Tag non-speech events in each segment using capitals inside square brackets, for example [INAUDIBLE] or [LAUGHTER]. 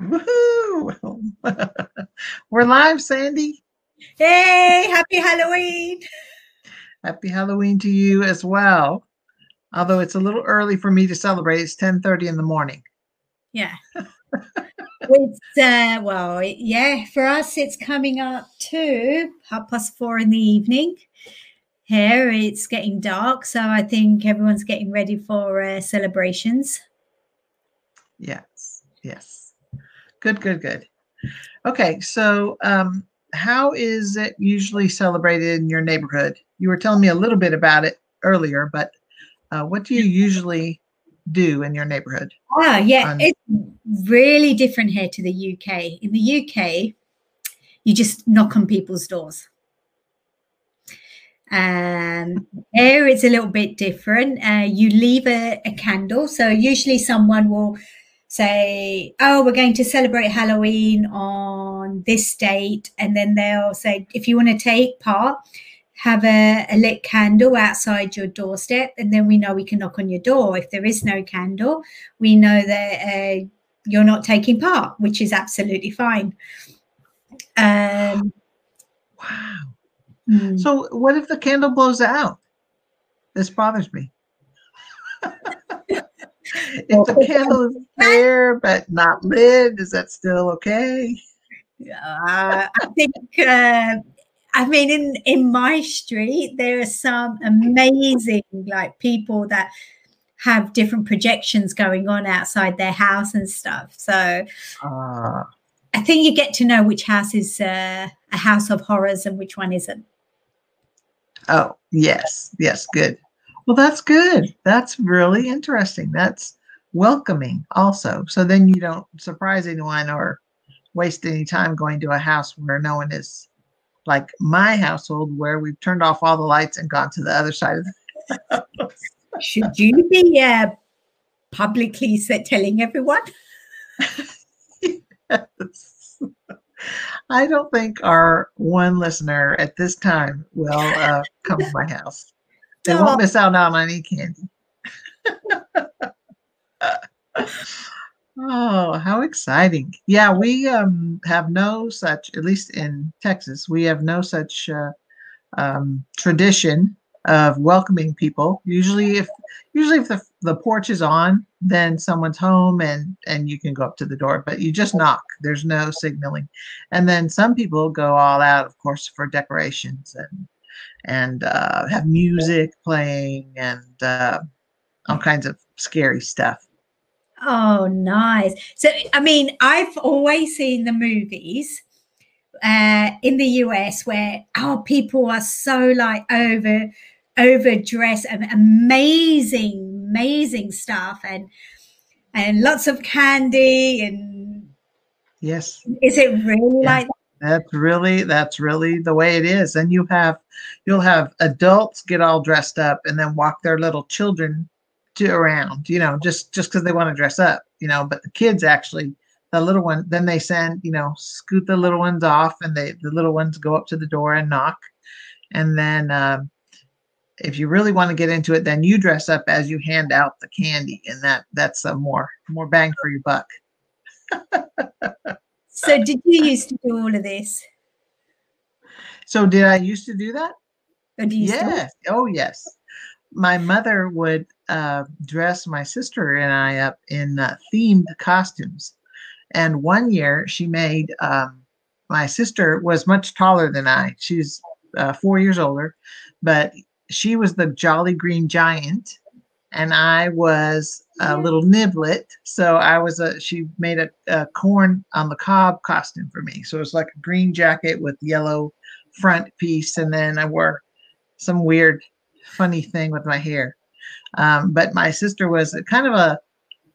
Woohoo! [LAUGHS] We're live, Sandy. Hey, happy Halloween. Happy Halloween to you as well. Although it's a little early for me to celebrate. It's 10:30 in the morning. Yeah. [LAUGHS] it's uh well, yeah, for us it's coming up to half past four in the evening. Here it's getting dark, so I think everyone's getting ready for uh, celebrations. Yes, yes. Good, good, good. Okay, so um, how is it usually celebrated in your neighborhood? You were telling me a little bit about it earlier, but uh, what do you usually do in your neighborhood? Ah, yeah, on- it's really different here to the UK. In the UK, you just knock on people's doors. Um, here it's a little bit different. Uh, you leave a, a candle. So usually someone will say, Oh, we're going to celebrate Halloween on this date. And then they'll say, If you want to take part, have a, a, lit candle outside your doorstep. And then we know we can knock on your door. If there is no candle, we know that uh, you're not taking part, which is absolutely fine. Um, wow. Mm. So, what if the candle blows out? This bothers me. [LAUGHS] [LAUGHS] if the candle is there but not lit, is that still okay? Uh, I think. Uh, I mean, in in my street, there are some amazing like people that have different projections going on outside their house and stuff. So. Uh. I think you get to know which house is uh, a house of horrors and which one isn't. Oh, yes. Yes. Good. Well, that's good. That's really interesting. That's welcoming also. So then you don't surprise anyone or waste any time going to a house where no one is like my household where we've turned off all the lights and gone to the other side of the house. [LAUGHS] Should you be uh, publicly telling everyone? yes. [LAUGHS] [LAUGHS] I don't think our one listener at this time will uh, come to my house. They no. won't miss out on any candy. [LAUGHS] oh, how exciting! Yeah, we um, have no such, at least in Texas, we have no such uh, um, tradition of welcoming people. Usually, if usually if the, the porch is on, then someone's home and and you can go up to the door. But you just knock. There's no signaling. And then some people go all out, of course, for decorations and and uh, have music playing and uh, all kinds of scary stuff. Oh, nice. So, I mean, I've always seen the movies uh, in the US where our oh, people are so like over overdressed and amazing, amazing stuff and and lots of candy and yes. Is it really yeah. like that's really that's really the way it is. And you have you'll have adults get all dressed up and then walk their little children to around, you know, just just because they want to dress up, you know. But the kids actually, the little one, then they send, you know, scoot the little ones off, and they the little ones go up to the door and knock, and then um, if you really want to get into it, then you dress up as you hand out the candy, and that that's a more more bang for your buck. [LAUGHS] so, did you used to do all of this? So, did I used to do that? yes. Oh, yes. My mother would uh, dress my sister and I up in uh, themed costumes, and one year she made um, my sister was much taller than I. She's uh, four years older, but she was the Jolly Green Giant, and I was a little niblet. So I was a. She made a, a corn on the cob costume for me. So it was like a green jacket with yellow front piece, and then I wore some weird, funny thing with my hair. Um, but my sister was a, kind of a,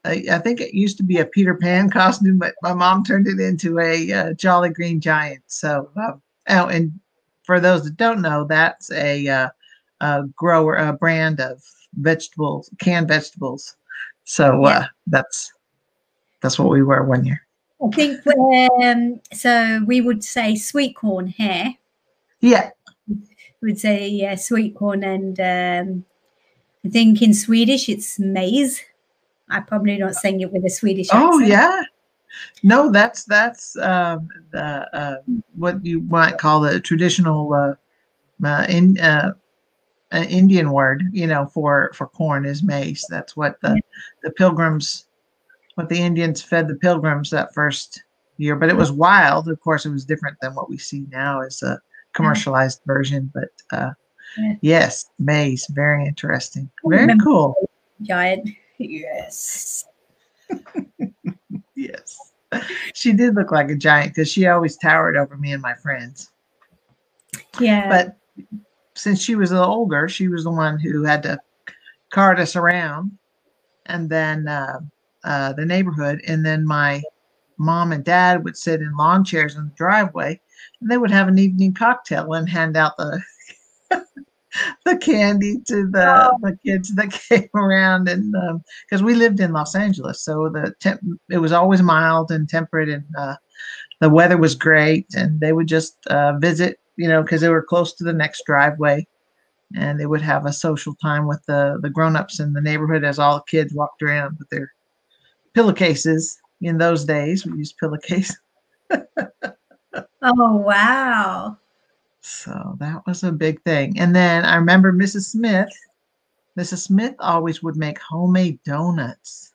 a. I think it used to be a Peter Pan [LAUGHS] costume, but my mom turned it into a, a Jolly Green Giant. So, uh, oh, and for those that don't know, that's a uh, uh, grower a brand of vegetables, canned vegetables. So uh, that's that's what we were one year. I think um, so. We would say sweet corn here. Yeah, we'd say yeah, sweet corn, and um, I think in Swedish it's maize. I'm probably not saying it with a Swedish. Oh accent. yeah, No, that's that's uh, uh, what you might call the traditional uh, in uh in, uh, Indian word, you know, for for corn is maize. That's what the the pilgrims, what the Indians fed the pilgrims that first year. But it was wild. Of course, it was different than what we see now as a commercialized version. But uh, yes, maize, very interesting, very cool. Giant, yes, [LAUGHS] yes. She did look like a giant because she always towered over me and my friends. Yeah, but since she was a little older, she was the one who had to cart us around, and then uh, uh, the neighborhood, and then my mom and dad would sit in lawn chairs in the driveway, and they would have an evening cocktail and hand out the [LAUGHS] the candy to the, oh. the kids that [LAUGHS] came around. And because um, we lived in Los Angeles, so the temp it was always mild and temperate, and uh, the weather was great, and they would just uh, visit you know, because they were close to the next driveway. And they would have a social time with the, the grown-ups in the neighborhood as all the kids walked around with their pillowcases. In those days, we used pillowcases. [LAUGHS] oh, wow. So that was a big thing. And then I remember Mrs. Smith. Mrs. Smith always would make homemade donuts.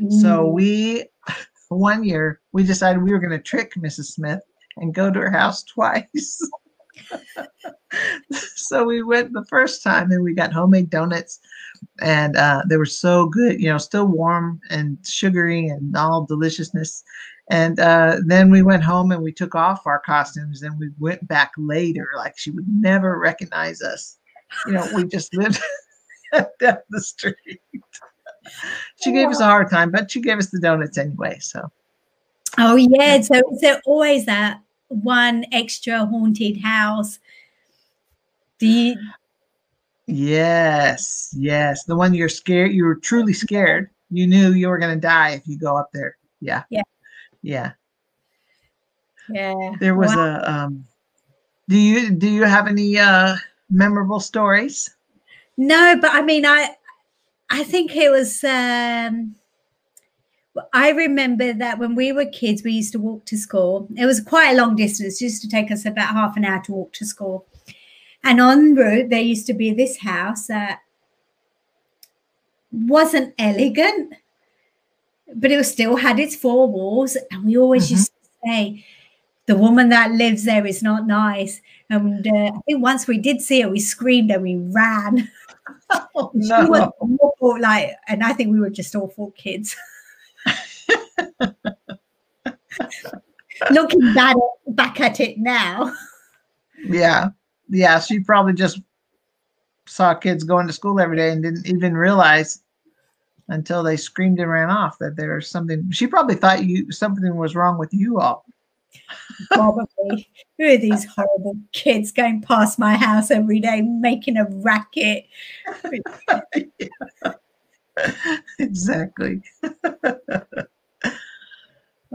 Mm. So we, [LAUGHS] one year, we decided we were going to trick Mrs. Smith and go to her house [LAUGHS] twice. so we went the first time and we got homemade donuts and uh, they were so good, you know, still warm and sugary and all deliciousness. And uh, then we went home and we took off our costumes and we went back later, like she would never recognize us. You know, we just lived [LAUGHS] down the street. she gave us a hard time, but she gave us the donuts anyway. So. Oh yeah, so so always that one extra haunted house. Do you? Yes, yes. The one you're scared, you were truly scared. You knew you were going to die if you go up there. Yeah. Yeah. Yeah. Yeah. There was wow. a um do you do you have any uh memorable stories? No, but I mean I I think it was um I remember that when we were kids, we used to walk to school. It was quite a long distance, it used to take us about half an hour to walk to school. And en route, there used to be this house that wasn't elegant, but it still had its four walls. And we always mm-hmm. used to say, the woman that lives there is not nice. And uh, I think once we did see her, we screamed and we ran. [LAUGHS] [LAUGHS] no. Awful, like, and I think we were just awful kids. [LAUGHS] [LAUGHS] Looking back, back at it now. Yeah. Yeah. She probably just saw kids going to school every day and didn't even realize until they screamed and ran off that there was something. She probably thought you something was wrong with you all. [LAUGHS] Probably. Who are these horrible kids going past my house every day making a racket? [LAUGHS] exactly.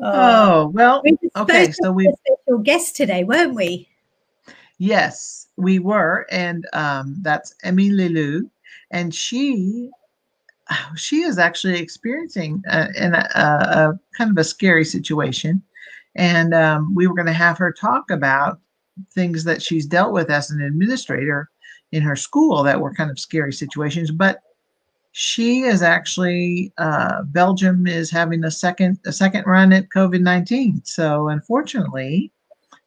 Oh, well, we okay. So we special guest today, weren't we? Yes, we were, and um, that's Emmy Lilu, and she she is actually experiencing a, a, a kind of a scary situation, and um, we were going to have her talk about things that she's dealt with as an administrator in her school that were kind of scary situations, but she is actually uh, Belgium is having a second a second run at COVID nineteen. So unfortunately,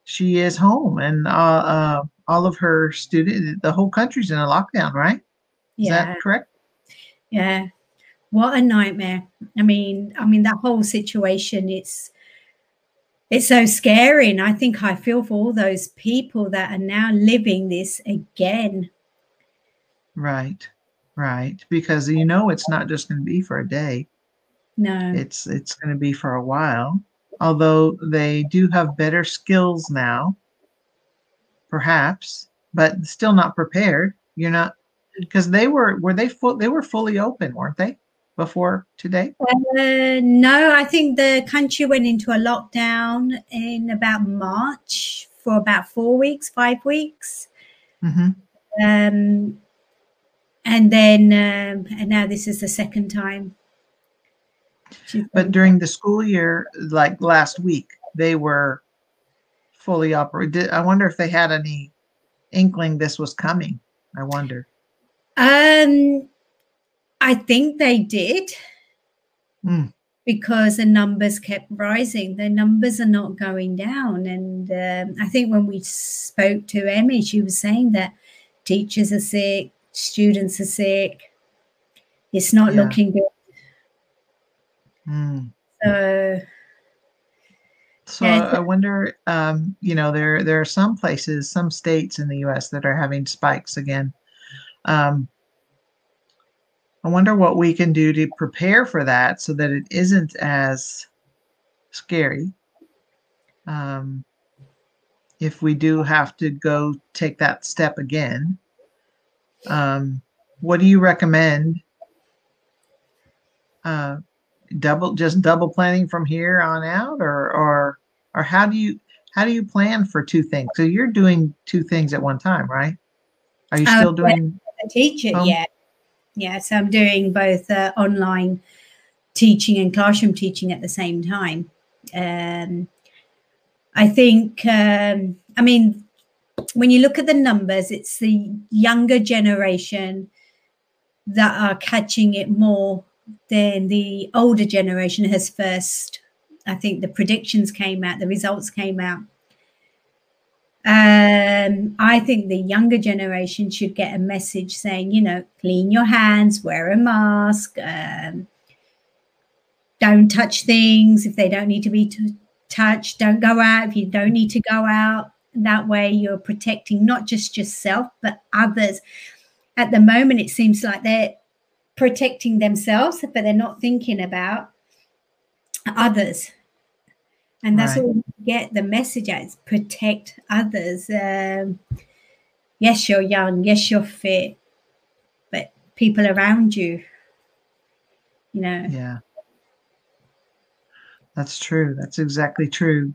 she is home, and uh, uh, all of her students, the whole country's in a lockdown, right? Is yeah. that correct? Yeah. What a nightmare. I mean, I mean that whole situation. It's it's so scary, and I think I feel for all those people that are now living this again. Right right? Because you know it's not just going to be for a day. No. It's it's going to be for a while. Although they do have better skills now, perhaps, but still not prepared. You're not because they were were they full they were fully open, weren't they? Before today? Uh, no, I think the country went into a lockdown in about March for about four weeks, five weeks. Mm-hmm. Um, and then um, and now this is the second time But during the school year, like last week, they were fully operated. I wonder if they had any inkling this was coming. I wonder. Um, I think they did. Mm. Because the numbers kept rising, the numbers are not going down. And um, I think when we spoke to Emmy, she was saying that teachers are sick, students are sick. It's not yeah. looking good. Mm. So, so yeah. I wonder, um, you know, there there are some places, some states in the U.S. that are having spikes again. Um, I wonder what we can do to prepare for that so that it isn't as scary. Um, if we do have to go take that step again, um, what do you recommend? Uh, double, just double planning from here on out, or or or how do you how do you plan for two things? So you're doing two things at one time, right? Are you still doing? A teacher, home? yeah. Yeah, so I'm doing both uh, online teaching and classroom teaching at the same time. Um, I think, um, I mean, when you look at the numbers, it's the younger generation that are catching it more than the older generation has first. I think the predictions came out, the results came out. Um, I think the younger generation should get a message saying, you know, clean your hands, wear a mask, um, don't touch things if they don't need to be t- touched, don't go out if you don't need to go out. That way, you're protecting not just yourself, but others. At the moment, it seems like they're protecting themselves, but they're not thinking about others. And that's right. what we get the message as protect others. Um, yes you're young. Yes you're fit. But people around you you know. Yeah. That's true. That's exactly true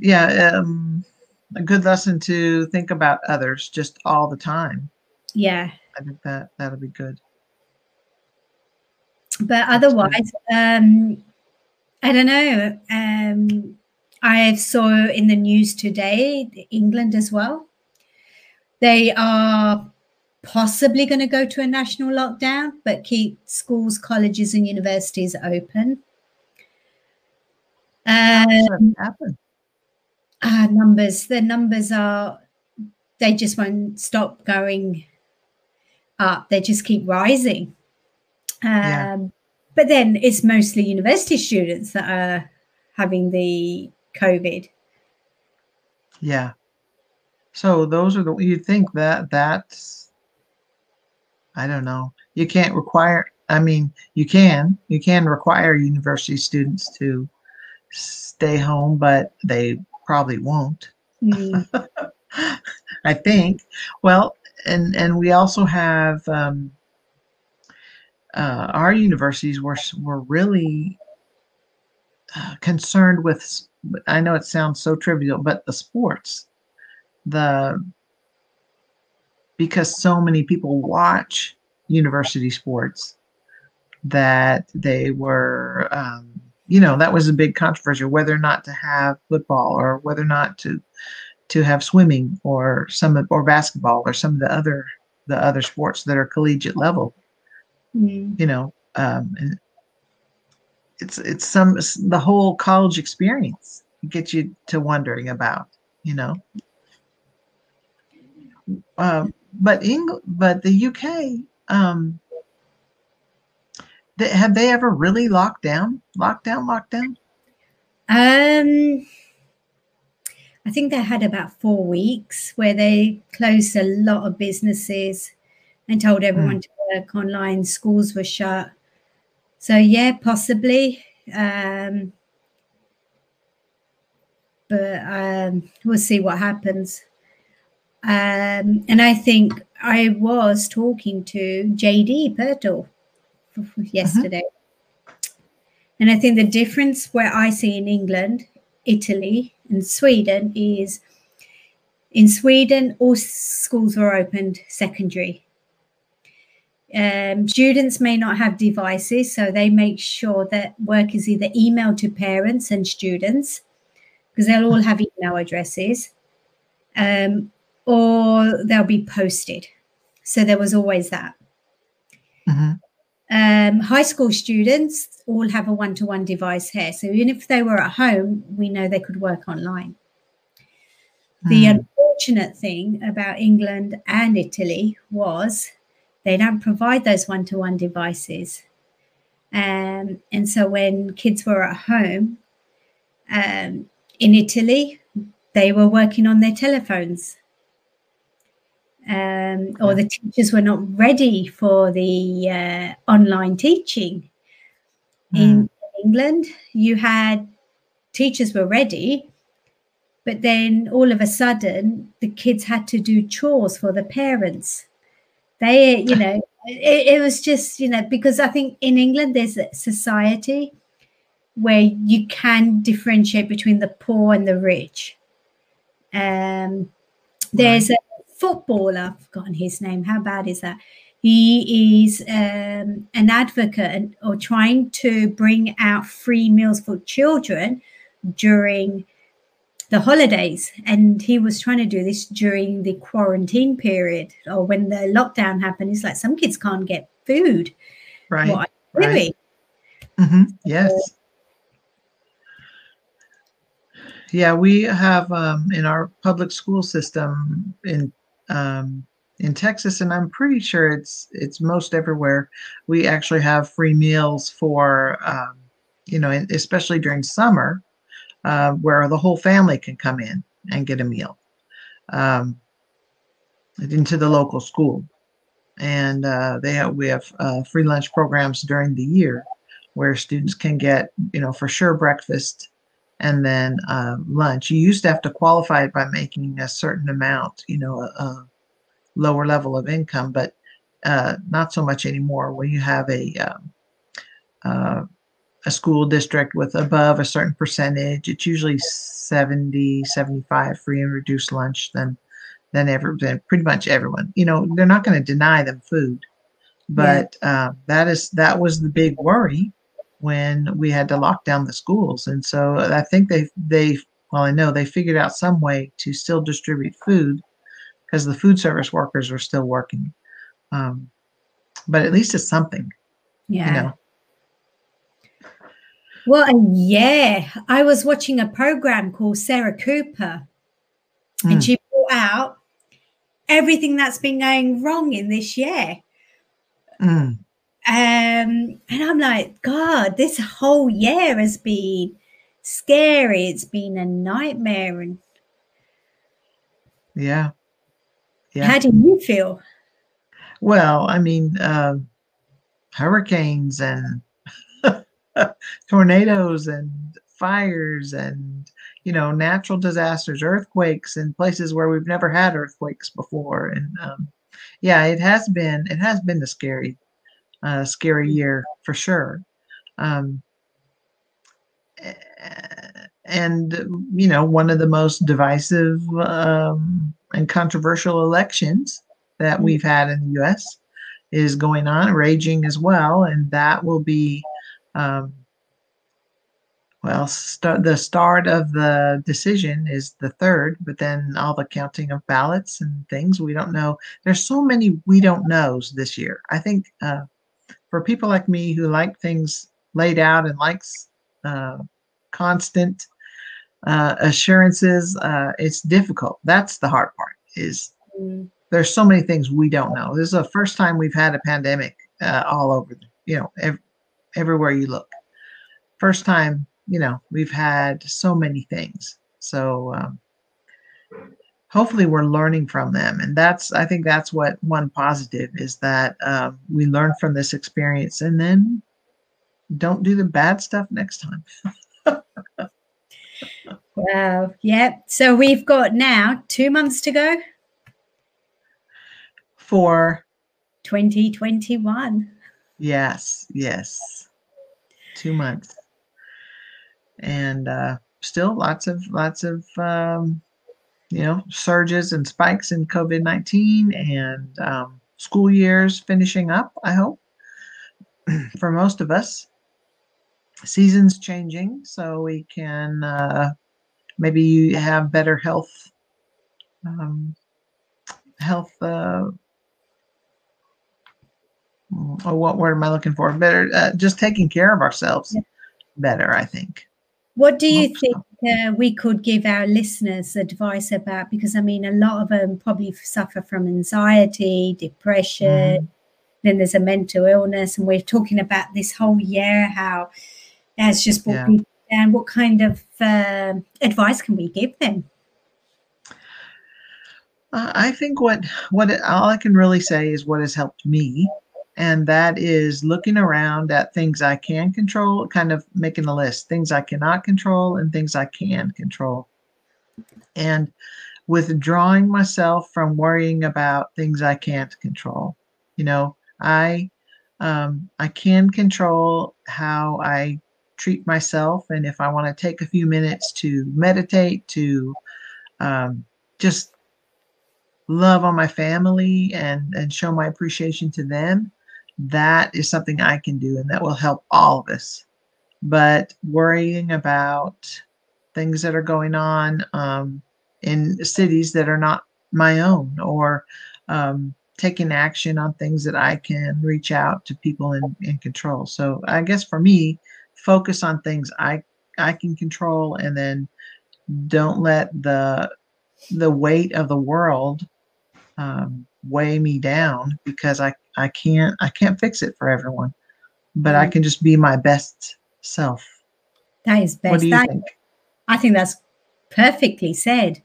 yeah um, a good lesson to think about others just all the time yeah i think that that'll be good but otherwise um I don't know. Um, I saw in the news today, England as well. They are possibly going to go to a national lockdown, but keep schools, colleges, and universities open. Um, happen? Uh, numbers. The numbers are. They just won't stop going up. They just keep rising. Um, yeah. But then it's mostly university students that are having the COVID. Yeah. So those are the you think that that's I don't know. You can't require I mean, you can you can require university students to stay home, but they probably won't. Mm. [LAUGHS] I think. Well, and and we also have um, uh, our universities were were really uh, concerned with. I know it sounds so trivial, but the sports, the because so many people watch university sports that they were, um, you know, that was a big controversy whether or not to have football or whether or not to to have swimming or some or basketball or some of the other the other sports that are collegiate level mm. you know um, it's it's some the whole college experience gets you to wondering about you know um, but England, but the UK, um, they, have they ever really locked down, locked down, locked down? Um, I think they had about four weeks where they closed a lot of businesses and told everyone mm. to work online. Schools were shut. So yeah, possibly. Um, but um, we'll see what happens. Um, and I think I was talking to JD Pirtle yesterday. Uh-huh. And I think the difference where I see in England, Italy, and Sweden is in Sweden, all schools were opened secondary um, students may not have devices, so they make sure that work is either emailed to parents and students because they'll all have email addresses, um, or they'll be posted. So there was always that. Mm-hmm. Um, high school students all have a one to one device here. So even if they were at home, we know they could work online. Mm. The unfortunate thing about England and Italy was they don't provide those one to one devices. Um, and so when kids were at home um, in Italy, they were working on their telephones. Um, or the teachers were not ready for the uh, online teaching. Mm. In England, you had teachers were ready, but then all of a sudden the kids had to do chores for the parents they you know [LAUGHS] it, it, was just you know because i think in england there's a society where you can differentiate between the poor and the rich um there's a footballer i've forgotten his name how bad is that? He is um, an advocate or trying to bring out free meals for children during the holidays. And he was trying to do this during the quarantine period or when the lockdown happened. He's like some kids can't get food. Right what right. Mm-hmm. yes. Yeah we have um, in our public school system in um, in Texas, and I'm pretty sure it's it's most everywhere. We actually have free meals for um, you know, especially during summer uh, where the whole family can come in and get a meal um, into the local school. And uh, they have, we have uh, free lunch programs during the year where students can get, you know, for sure breakfast and then uh, lunch. You used to have to qualify it by making a certain amount, you know, a, a lower level of income, but uh, not so much anymore. When you have a um, uh, a school district with above a certain percentage, it's usually 70, 75 free and reduced lunch, then then every then pretty much everyone. You know, they're not going to deny them food. But yeah. uh, that is that was the big worry when we had to lock down the schools. And so I think they they well, I know they figured out some way to still distribute food because the food service workers were still working. Um, but at least it's something. Yeah. You know? Well, yeah, I was watching a program called Sarah Cooper, mm. and hmm. she brought out everything that's been going wrong in this year. Mm. Um, and I'm like, God, this whole year has been scary. It's been a nightmare. And yeah, yeah. How do you feel? Well, I mean, uh, hurricanes and [LAUGHS] tornadoes and fires and you know natural disasters earthquakes in places where we've never had earthquakes before and um, yeah it has been it has been a scary uh, scary year for sure um, and you know one of the most divisive um, and controversial elections that we've had in the us is going on raging as well and that will be um, well, start, the start of the decision is the third, but then all the counting of ballots and things we don't know. There's so many we don't knows this year. I think uh, for people like me who like things laid out and likes uh, constant uh, assurances, uh, it's difficult. That's the hard part. Is mm. there's so many things we don't know. This is the first time we've had a pandemic uh, all over, you know, ev- everywhere you look. First time you know, we've had so many things. So um, hopefully we're learning from them. And that's, I think that's what one positive is that um, we learn from this experience and then don't do the bad stuff next time. [LAUGHS] wow. Yeah. So we've got now two months to go for 2021. Yes. Yes. Two months and uh, still lots of lots of um, you know surges and spikes in COVID nineteen, and um, school year's finishing up, I hope, [CLEARS THROAT] for most of us. Seasons changing, so we can uh, maybe you have better health, um, health. Uh, or what word am I looking for? Better, uh, just taking care of ourselves better. I think. What do you think uh, we could give our listeners advice about? Because I mean, a lot of them probably suffer from anxiety, depression. Mm. Then there's a mental illness, and we're talking about this whole year how it has just brought yeah. people down. What kind of uh, advice can we give them? Uh, I think what what all I can really say is what has helped me and that is looking around at things I can control, kind of making a list, things I cannot control and things I can control. And withdrawing myself from worrying about things I can't control. You know, I um, I can control how I treat myself, and if I want to take a few minutes to meditate, to um, just love on my family and and show my appreciation to them, that is something I can do and that will help all of us. But worrying about things that are going on um, in cities that are not my own or um, taking action on things that I can reach out to people in, in control. So I guess for me, focus on things I I can control and then don't let the the weight of the world um, weigh me down because I I can't I can't fix it for everyone, but I mm. can just be my best self. That is best. What do you that, think? I think that's perfectly said.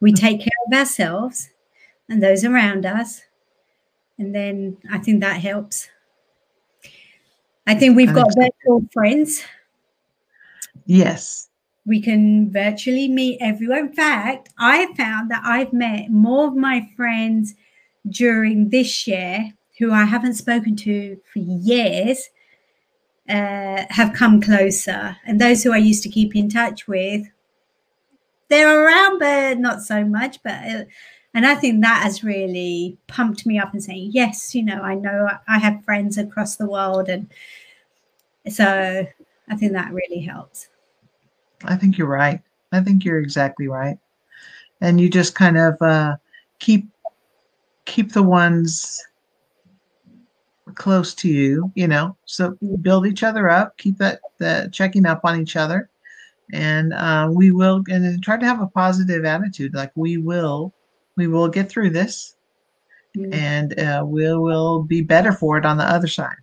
We mm. take care of ourselves and those around us, and then I think that helps. I think we've I got think so. virtual friends. Yes. We can virtually meet everyone. In fact, I found that I've met more of my friends during this year who I haven't spoken to for years uh, have come closer. And those who I used to keep in touch with, they're around, but not so much. But uh, and I think that has really pumped me up and saying, yes, you know, I know I have friends across the world, and so I think that really helps. I think you're right. I think you're exactly right, and you just kind of uh, keep keep the ones close to you, you know, so build each other up, keep that, that checking up on each other. And uh, we will, and try to have a positive attitude. Like we will, we will get through this mm. and uh, we will be better for it on the other side.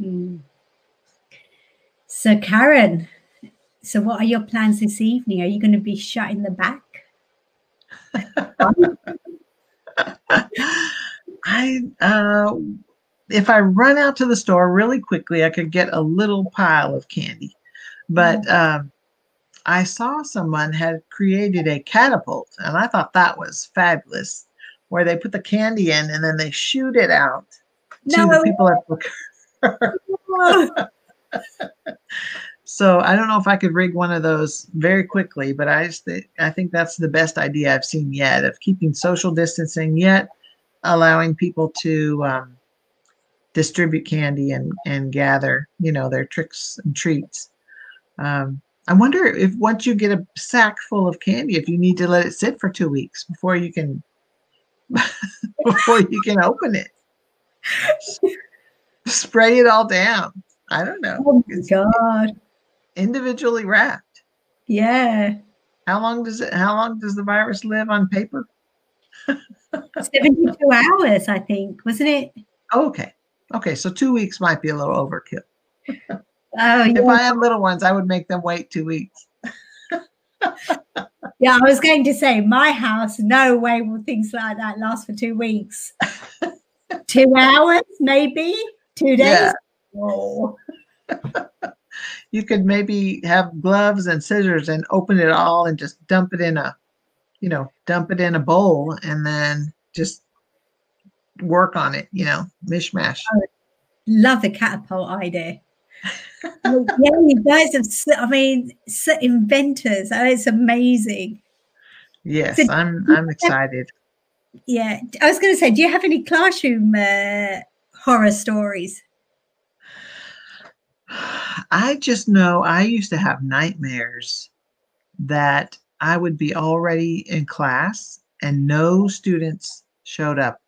Mm. So, Karen, so what are your plans this evening? Are you going to be shut in the back? [LAUGHS] I uh, if I run out to the store really quickly, I could get a little pile of candy. But um, I saw someone had created a catapult, and I thought that was fabulous, where they put the candy in and then they shoot it out no. to the people at the [LAUGHS] [LAUGHS] so I don't know if I could rig one of those very quickly, but I just th- I think that's the best idea I've seen yet of keeping social distancing yet allowing people to um, distribute candy and and gather you know their tricks and treats. Um, i wonder if once you get a sack full of candy if you need to let it sit for two weeks before you can [LAUGHS] before you can open it. Spray it all down. I don't know. Oh my god individually wrapped yeah how long does it how long does the virus live on paper [LAUGHS] 72 hours i think wasn't it okay Okay, so two weeks might be a little overkill. [LAUGHS] Oh, if I had little ones, I would make them wait two weeks. [LAUGHS] yeah, I was going to say, my house, no way will things like that last for two weeks. two hours, maybe two days. Yeah. Oh. You could maybe have gloves and scissors and open it all and just dump it in a, you know, dump it in a bowl and then just work on it, you know, mishmash. love the catapult idea. [LAUGHS] yeah, you guys have, I mean, inventors. Oh, it's amazing. Yes, so, I'm I'm excited. Yeah, I was going to say, do you have any classroom uh, horror stories? [SIGHS] I just know I used to have nightmares that I would be already in class and no students showed up.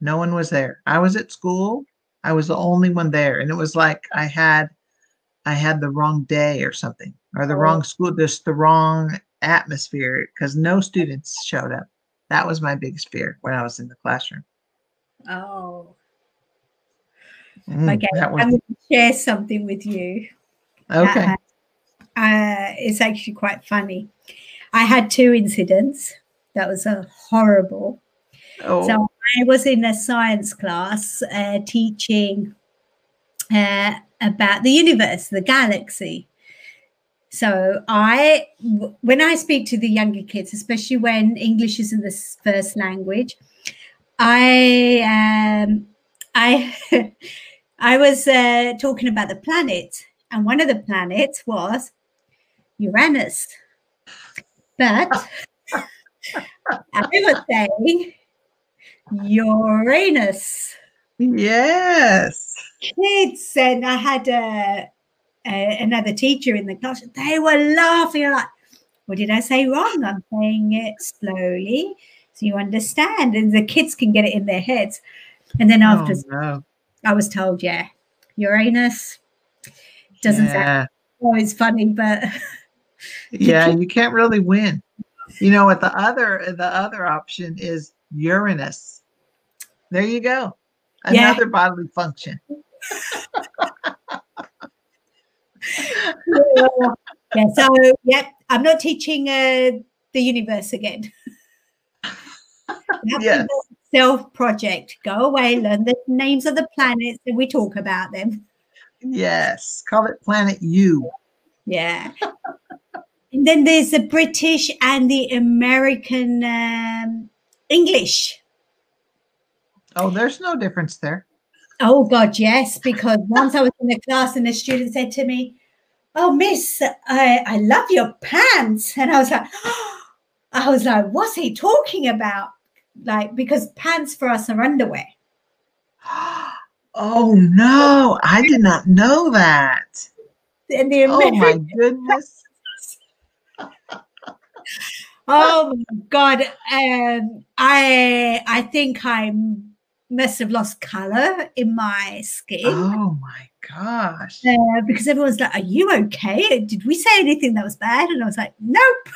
No one was there. I was at school. I was the only one there. And it was like I had I had the wrong day or something, or the oh. wrong school, just the wrong atmosphere because no students showed up. That was my biggest fear when I was in the classroom. Oh. Mm, okay, was... I'm going to share something with you. Okay. Uh, uh, it's actually quite funny. I had two incidents that was a horrible. Oh. So I was in a science class uh, teaching uh, about the universe, the galaxy. So I, when I speak to the younger kids, especially when English isn't the first language, I um, I [LAUGHS] I was uh, talking about the planets, and one of the planets was Uranus. But [LAUGHS] I was saying Uranus. Yes. Kids, and I had a, a, another teacher in the class. They were laughing like, "What did I say wrong?" I'm saying it slowly so you understand, and the kids can get it in their heads. And then oh, after, oh, no. I was told, "Yeah, Uranus doesn't yeah. sound always funny, but." [LAUGHS] yeah, you can't really win. You know what? The other the other option is Uranus. There you go. Another yeah. bodily function. [LAUGHS] [LAUGHS] yeah. So, yep. I'm not teaching uh, the universe again. yes. Self project. Go away, learn the names of the planets, and we talk about them. Yes. Call it Planet U. Yeah. [LAUGHS] and then there's the British and the American um, English. Oh, there's no difference there. Oh God, yes. Because once I was in the class and the student said to me, "Oh, Miss, I, I love your pants," and I was like, oh, [GASPS] I was like, "What's he talking about?" Like because pants for us are underwear. [GASPS] Oh no, I did not know that. And the oh my goodness. [LAUGHS] oh my god. Um, I I think I'm must have lost color in my skin. Oh my gosh. Uh, because everyone's like, Are you okay? Did we say anything that was bad? And I was like, Nope.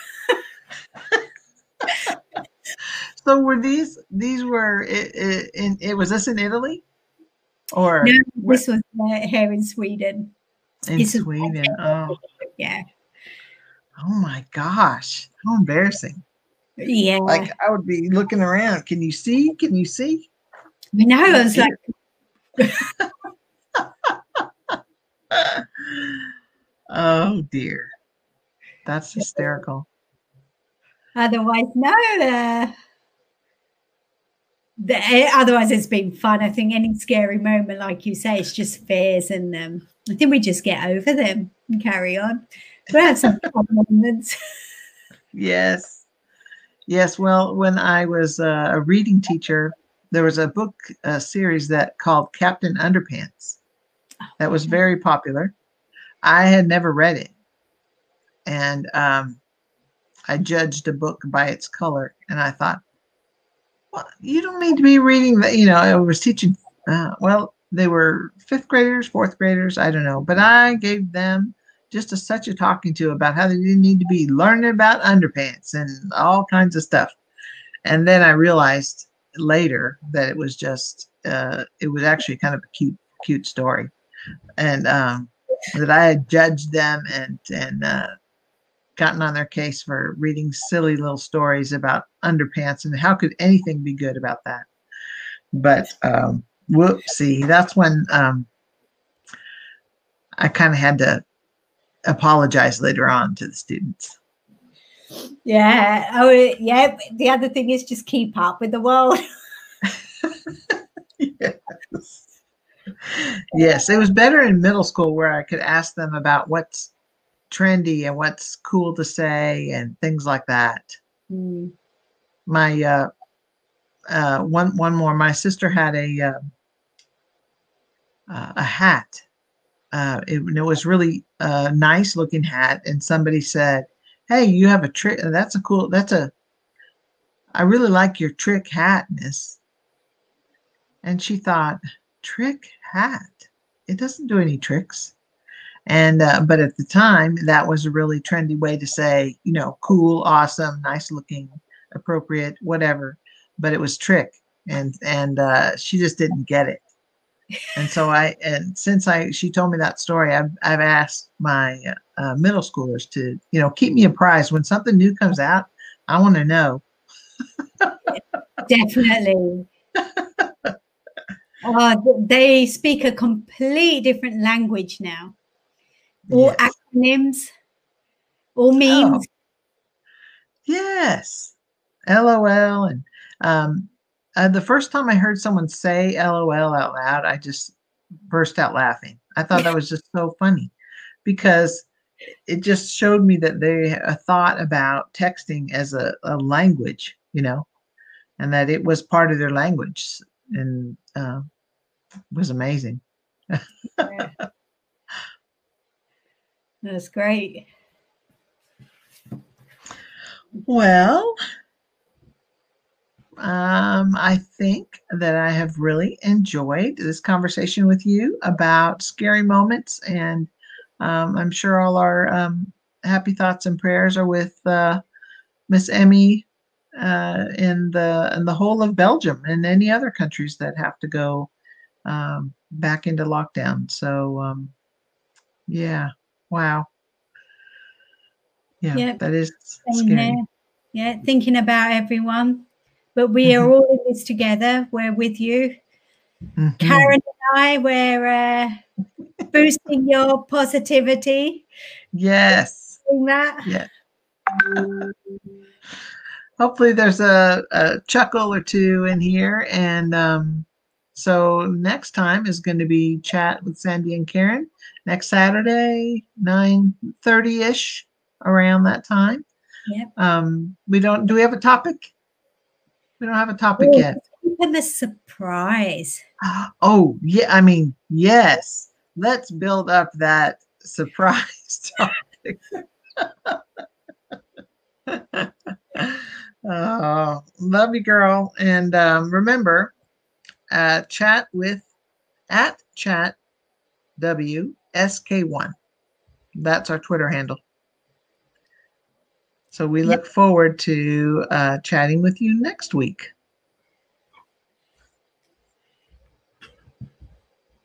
So were these these were it, it, in it was this in Italy? Or no this was uh, here in sweden. In this sweden oh. yeah. Oh my gosh how embarrassing. Yeah. Like i would be looking around can you see? Can you see? I know. I was like, [LAUGHS] oh dear, that's hysterical. Otherwise, no. Uh, the, eh, otherwise, it's been fun. I think any scary moment, like you say, it's just fears, and um, I think we just get over them and carry on. We have some [LAUGHS] fun moments. yes, yes. Well, when I was uh, a reading teacher there was a book a series that called Captain Underpants that was very popular. I had never read it, and um, I judged a book by its color, and I thought, well, you don't need to be reading that. You know, I was teaching. Uh, well, they were fifth graders, fourth graders, I don't know, but I gave them just a, such a talking to about how they didn't need to be learning about underpants and all kinds of stuff. And then I realized later that it was just uh, it was actually kind of a cute cute story, and um, that I had judged them and and uh, gotten on their case for reading silly little stories about underpants and how could anything be good about that? But um, whoopsie, that's when um, I kind of had to apologize later on to the students. Yeah. Oh, yeah. The other thing is just keep up with the world. [LAUGHS] yes. Yes. It was better in middle school where I could ask them about what's trendy and what's cool to say and things like that. Mm. My uh, uh, one one more. My sister had a uh, uh, a hat. Uh, it, it was really a nice looking hat, and somebody said, "Hey, you have a trick. That's a cool. That's a. I really like your trick hat, Miss." And she thought, "Trick hat? It doesn't do any tricks." And uh, but at the time, that was a really trendy way to say, you know, cool, awesome, nice looking, appropriate, whatever. But it was trick, and and uh, she just didn't get it. And so I and since I she told me that story, I've I've asked my uh, middle schoolers to you know keep me apprised when something new comes out. I want to know. Definitely. [LAUGHS] oh, they speak a complete different language now all yes. acronyms, all memes. Oh. Yes, LOL. And um, uh, the first time I heard someone say LOL out loud, I just burst out laughing. I thought that was just so funny because it just showed me that they uh, thought about texting as a, a, language, you know, and that it was part of their language and uh, was amazing. yeah. That's great. Well, um, I think that I have really enjoyed this conversation with you about scary moments, and um, I'm sure all our um, happy thoughts and prayers are with uh, Miss Emmy uh, in the in the whole of Belgium and any other countries that have to go um, back into lockdown. So, um, yeah. Wow. Yeah, that is scary. Yeah, thinking about everyone. But we mm-hmm. are all in this together. We're with you. Mm-hmm. Karen and I, we're uh, boosting your positivity. Yes. Doing that. Yeah. Hopefully, there's a, a, chuckle or two in here. And um, so, next time is going to be chat with Sandy and Karen next Saturday, 9 30 ish, around that time. Yeah. Um, we don't, do we have a topic? We don't have a topic oh, yet. Keep a surprise. [GASPS] Oh, yeah. I mean, yes. Let's build up that surprise [LAUGHS] topic. [LAUGHS] oh, love you, girl. And um, remember, uh, chat with at chat WSK1. That's our Twitter handle. So we look forward to uh, chatting with you next week.